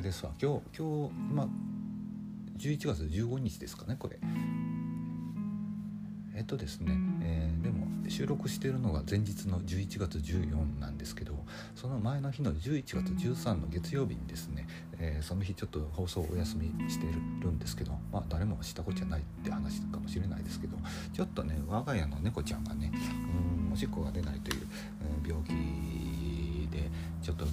れですわ。今日今日まあ11月15日ですかねこれ。えっとですね、えー、でも収録してるのが前日の11月14なんですけどその前の日の11月13の月曜日にですね、えー、その日ちょっと放送お休みしてるんですけどまあ誰もしたことじゃないって話かもしれないですけどちょっとね我が家の猫ちゃんがねうんおしっこが出ないという、病気でちょっと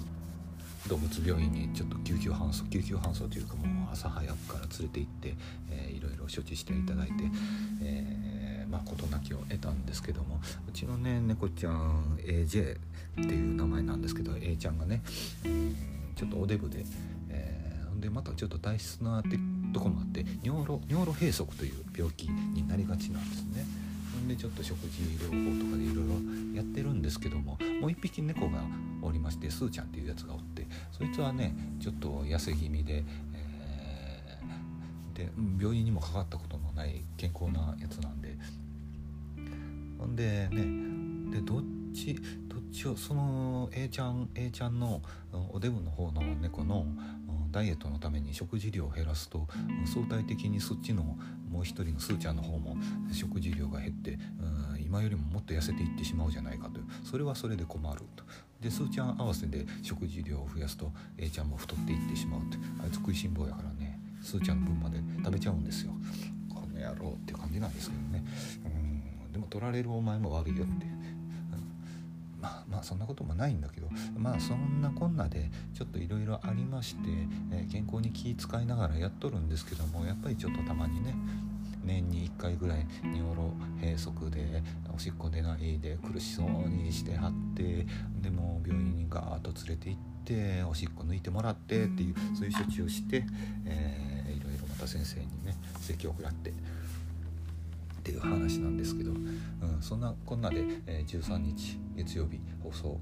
動物病院にちょっと救急搬送救急搬送というかもう朝早くから連れて行って、えー、いろいろ処置していただいて、えー、まあ事なきを得たんですけどもうちのね猫ちゃん AJ っていう名前なんですけど A ちゃんがね、うん、ちょっとおデブで、えー、でまたちょっと体質のあってとこもあって尿路尿路閉塞という病気になりがちなんですね。でちょっと食事療法とかでいろいろやってるんですけどももう一匹猫がおりましてスーちゃんっていうやつがおってそいつはねちょっと痩せ気味で、えー、で病院にもかかったことのない健康なやつなんで。ほんでねでどっちどっちをその A ちゃん A ちゃんのおデブの方の猫のダイエットのために食事量を減らすと相対的にそっちのもう一人のスーちゃんの方も食事量が減って今よりももっと痩せていってしまうじゃないかというそれはそれで困ると。でスーちゃん合わせで食事量を増やすと A ちゃんも太っていってしまうってあいつ食いしん坊やからねスーちゃんの分まで食べちゃうんですよ。この野郎って感じなんですけどね。うんでも取られるお前も悪いよって。まあまあそんなこともないんだけどまあそんなこんなでちょっといろいろありまして、えー、健康に気遣いながらやっとるんですけどもやっぱりちょっとたまにね年に1回ぐらい尿路閉塞でおしっこ出ないで苦しそうにしてはってでも病院にガーッと連れて行っておしっこ抜いてもらってっていうそういう処置をして、えー、いろいろまた先生にね説教を食らって。っていう話なんですけど、うん、そんなこんなで、えー、13日月曜日放送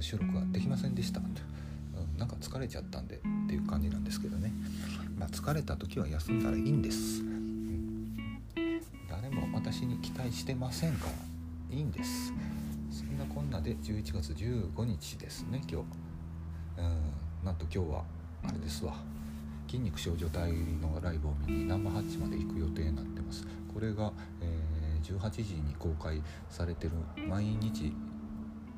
収録ができませんでしたと、うん、なんか疲れちゃったんでっていう感じなんですけどね、まあ、疲れた時は休んだらいいんです、うん、誰も私に期待してませんからいいんです。そんなこんなで11月15日ですね今日、うん、なんと今日はあれですわ。筋肉少女隊のライブを見にナンバーハッチまで行く予定になってます。これが、えー、18時に公開されてる。毎日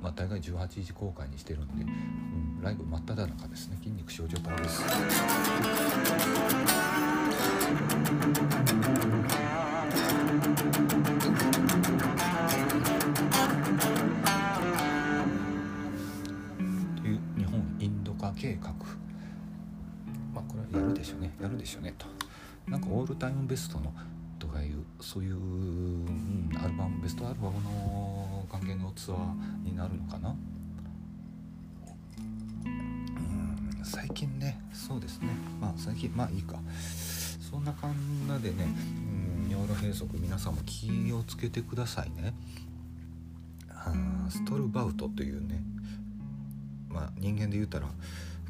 まあ、大概18時公開にしてるんで、うん、ライブ真っ只中ですね。筋肉少女隊です。という日本インド化計画。まあこれはやるでしょうね。やるでしょうねと。なんかオールタイムベストのとかいうそういう、うん、アルバムベストアルバムの関係のツアーになるのかな？うん最近ねそうですね。まあ最近まあいいか。そんな感じでね、うん、尿路閉塞皆さんも気をつけてくださいね。ストルバウトというねまあ人間で言うたら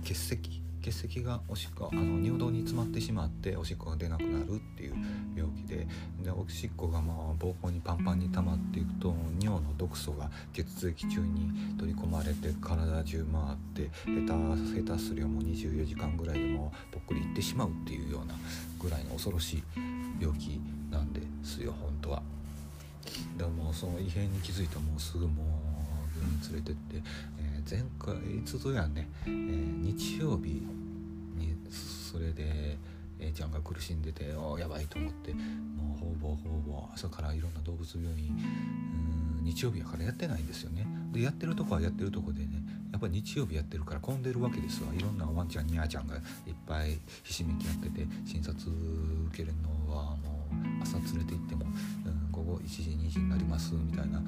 結石結石がおしっこあの尿道に詰まってしまっておしっこが出なくなるっていう病気ででおしっこがまあ膀胱にパンパンに溜まっていくと尿の毒素が血液中に取り込まれて体中回って下手下手すりゃもう24時間ぐらいでもぽっくりいってしまうっていうようなぐらいの恐ろしい病気なんですよ本当は。でもその異変に気づいたもうすぐもう連れてって、えー、前回いつぞやね、えー、日曜日にそれで A ちゃんが苦しんでておやばいと思ってもうほぼほぼ朝からいろんな動物病院日曜日やからやってないんですよね。でやってるとこはやってるとこでねやっぱり日曜日やってるから混んでるわけですわ。いろんなワンちゃんニャーちゃんがいっぱいひしめきやってて診察受けるのはもう朝連れて行っても、うん、午後1時2時になりますみたいな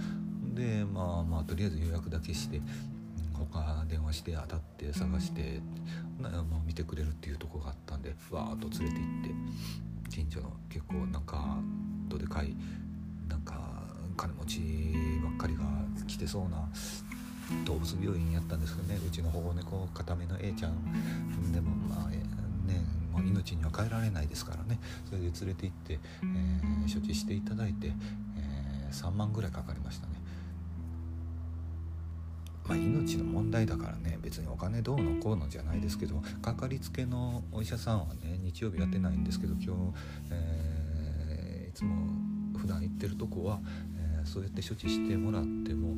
でまあまあとりあえず予約だけして他電話して当たって探してまあ、見てくれるっていうとこがあったんでわーっと連れて行って近所の結構なんかどでかいなんか金持ちばっかりが来てそうな動物病院やったんですけどねうちの保護猫固めの A ちゃん。でもまあねもう命には変えられないですからね。それで連れて行って、えー、処置していただいて、えー、3万ぐらいかかりましたね。まあ、命の問題だからね別にお金どうのこうのじゃないですけどかかりつけのお医者さんはね日曜日やってないんですけど今日、えー、いつも普段行ってるとこは、えー、そうやって処置してもらっても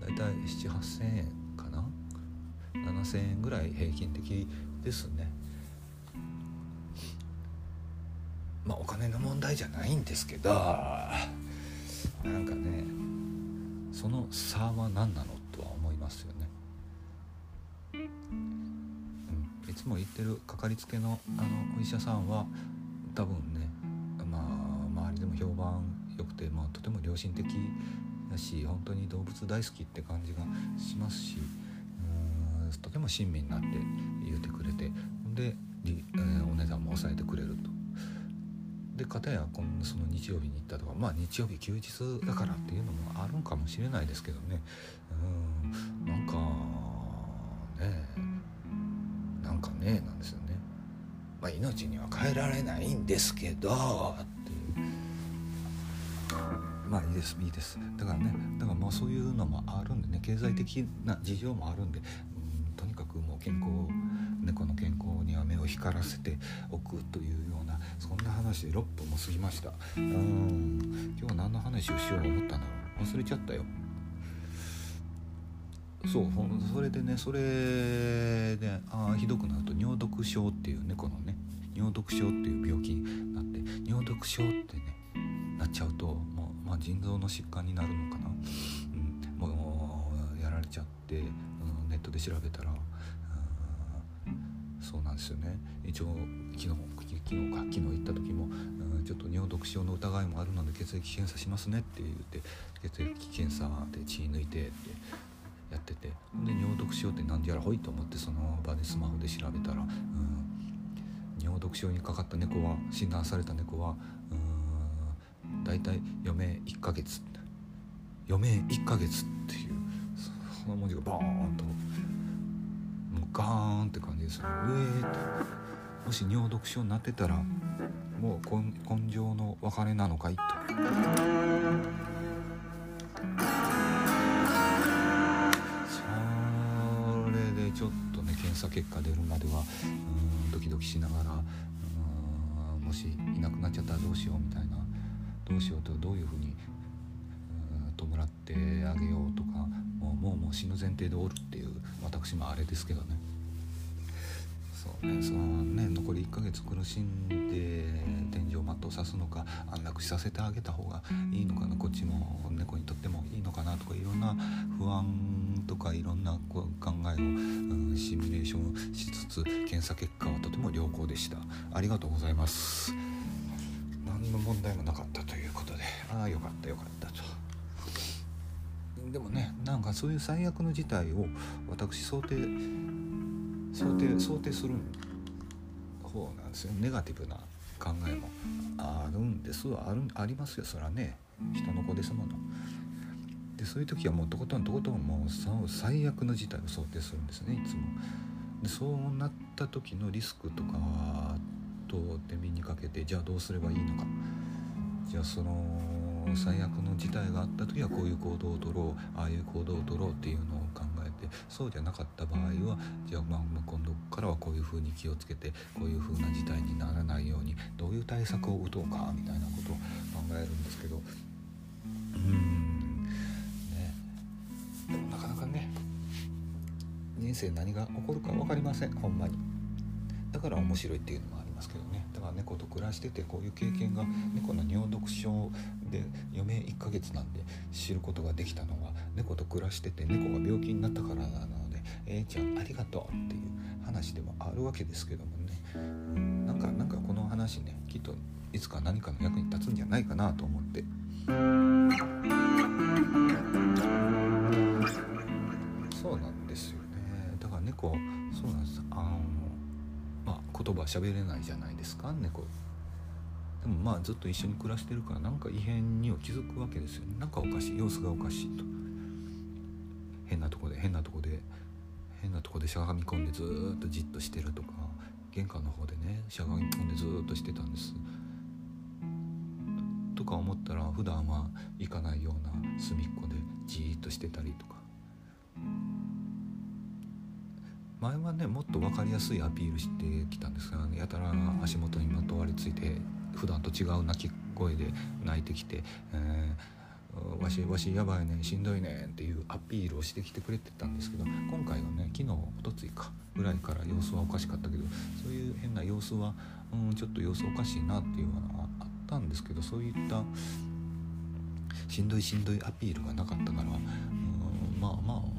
大体7,8,000円かな？7,000円ぐらい平均的ですね。まあお金の問題じゃないんですけどなんかねその差は何なのとは思いますよね。うん、いつも言ってるかかりつけのあのお医者さんは多分ねまあ周りでも評判良くて、まあ、とても良心的だし本当に動物大好きって感じがしますしうんとても親身になって言うてくれてで、えー、お値段も抑えてくれると。で片やこのその日曜日に行ったとかまあ日曜日休日だからっていうのもあるんかもしれないですけどね。うんなんかねなんかねなんですよね。まあ、命には変えられないんですけどってまあいいですいいです。だからねだからまあそういうのもあるんでね経済的な事情もあるんでくもう健康猫の健康には目を光らせておくというようなそんな話で6分も過ぎました。うん。今日何の話をしようと思ったんだろう忘れちゃったよ。そうそれでねそれであひどくなると尿毒症っていう猫のね尿毒症っていう病気になって尿毒症ってねなっちゃうともう、まあ、腎臓の疾患になるのかな、うん、もうやられちゃって、トで調べたらそうなんですよね。一応昨日昨日か昨日行った時も、ちょっと尿毒症の疑いもあるので血液検査しますねって言って血液検査で血抜いてってやっててで尿毒症って何じゃらほいと思ってその場でスマホで調べたら、うん、尿毒症にかかった猫は診断された猫はうん大体余命1ヶ月余命1ヶ月っていうその文字がバーンと。もうガーンって感じですよ。上ともし尿毒症になってたらもう根性の別れなのかい？と。それでちょっとね検査結果出るまではうんドキドキしながらうんもしいなくなっちゃったらどうしようみたいな。どうしようとどういうふうに弔ってあげようとか。もうもうもう死ぬ前提でおるっていう私もあれですけどね。そうねそのね残り1ヶ月苦しんで天井マットを刺すのか安楽死させてあげた方がいいのかなこっちも猫にとってもいいのかなとかいろんな不安とかいろんな考えを、うん、シミュレーションしつつ検査結果はとても良好でした。ありがとうございます。何の問題もなかったということでああよかったよかったとでもねなんかそういう最悪の事態を私想定想定想定する方なんですよ。ネガティブな考えもあるんですあるありますよ。それはね。人の子ですもの。でそういう時はもうとことんとことんもう最悪の事態を想定するんですね。いつも。でそうなった時のリスクとかと天秤にかけてじゃあどうすればいいのか。じゃあその最悪の事態があった時はこういう行動をとろうああいう行動をとろうっていうのを考えてそうじゃなかった場合はじゃあまあ今度からはこういうふうに気をつけてこういうふうな事態にならないようにどういう対策を打とうかみたいなことを考えるんですけどうんねでもなかなかね人生何が起こるか分かりませんほんまに。だから面白いっていうのもますけどね。だから猫と暮らしててこういう経験が猫の尿毒症で余命1ヶ月なんで知ることができたのは猫と暮らしてて猫が病気になったからなので「えー、ちゃんありがとう」っていう話でもあるわけですけどもね、うん、なんかなんかこの話ねきっといつか何かの役に立つんじゃないかなと思って。まあ言葉喋れないじゃないですか猫。でもまあずっと一緒に暮らしてるからなんか異変には気づくわけですよね。なんかおかしい様子がおかしいと。変なとこで変なとこで変なとこでしゃがみ込んでずっとじっとしてるとか玄関の方でねしゃがみ込んでずっとしてたんです。とか思ったら普段は行かないような隅っこでじーっとしてたりとか。前はねもっと分かりやすいアピールしてきたんですが、やたら足元にまとわりついて普段と違う泣き声で泣いてきて、えー、わしわしやばいねしんどいねっていうアピールをしてきてくれてたんですけど今回はね昨日おとついかぐらいから様子はおかしかったけどそういう変な様子は、うん、ちょっと様子おかしいなっていうのはあったんですけどそういったしんどいしんどいアピールがなかったから、うん、まあまあ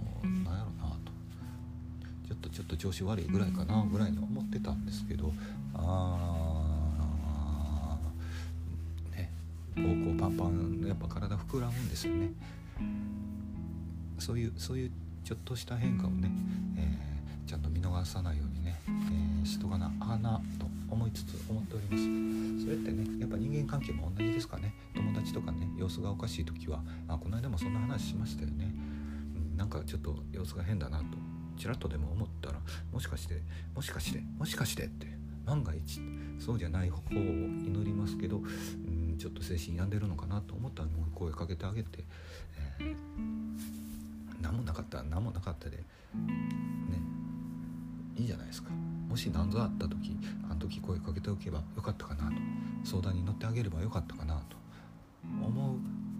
ちょっと調子悪いぐらいかなぐらいに思ってたんですけどあね膀胱パンパンやっぱ体膨らむんですよね。そういうそういうちょっとした変化をね、えー、ちゃんと見逃さないようにね、えー、しとかなあなと思いつつ思っております。それってねやっぱ人間関係も同じですかね。友達とかね様子がおかしい時はあこの間もそんな話しましたよね、うん、なんかちょっと様子が変だなとちらっとでも思ったらもしかしてもしかしてもしかしてって万が一そうじゃない方を祈りますけどうんちょっと精神病んでるのかなと思ったらもう声かけてあげて、えー、何もなかった何もなかったでねいいじゃないですか。もし何ぞあった時あの時声かけておけばよかったかなと。相談に乗ってあげればよかったかなと思う。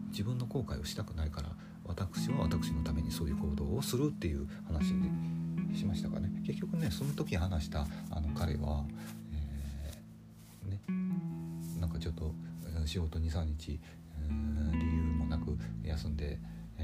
自分の後悔をしたくないから私は私のためにそういう行動をするっていう話でしましたかね。結局ねその時話したあの彼は、えー、ねなんかちょっと仕事23日、えー、理由もなく休んで、え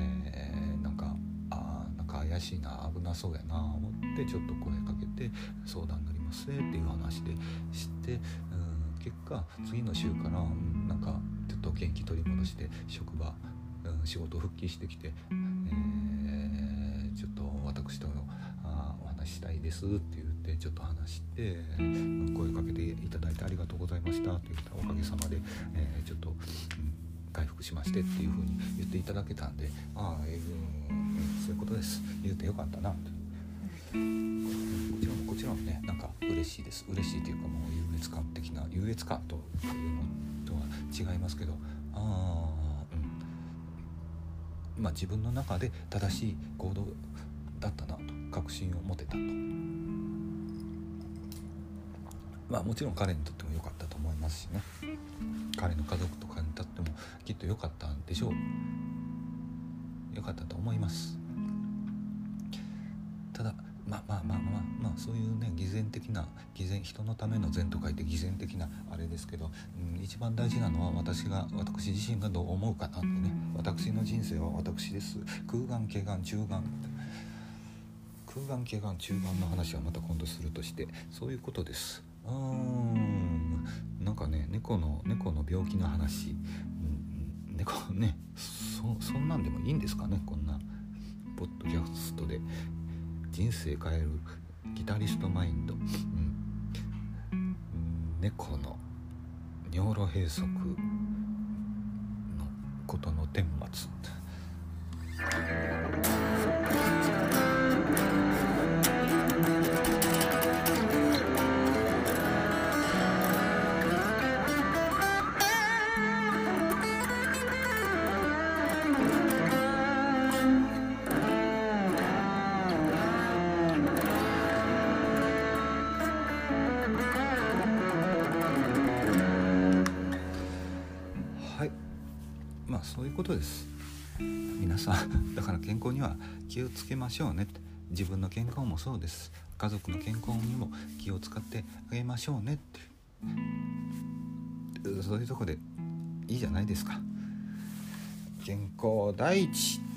ー、なんかあなんか怪しいな危なそうやな思ってちょっと声かけて相談になりますねっていう話で知ってうん結果次の週からなんかちょっと元気取り戻して職場仕事復帰してきて、えー、ちょっと私とあお話したいですって言ってちょっと話して声かけていただいてありがとうございましたって言ったおかげさまで、えー、ちょっと、うん、回復しましてっていうふうに言っていただけたんでああ、えー、そういうことです。言うてよかったなと。こちらもこちらもねなんか嬉しいです。嬉しいというかもう優越感的な優越感というのとは違いますけどああまあ、自分の中で正しい行動だったなと確信を持てたと。まあもちろん彼にとっても良かったと思いますしね。彼の家族とかにとってもきっと良かったんでしょう。良かったと思います。ただまあまあまあまあまあそういうね偽善的な偽善人のための善と書いて偽善的なあれですけど、うん、一番大事なのは私が私自身がどう思うかなってね私の人生は私です。空眼毛眼中眼空眼毛眼中眼の話はまた今度するとしてそういうことです。うーん。なんかね猫の猫の病気の話、うん、猫ねそそんなんでもいいんですかねこんなポッドキャストで。人生変えるギタリストマインド、うん、猫の尿路閉塞のことの顛末。そういうことです。皆さん だから健康には気をつけましょうね。自分の健康もそうです。家族の健康にも気を使ってあげましょうね。ってそういうとこでいいじゃないですか。健康第一。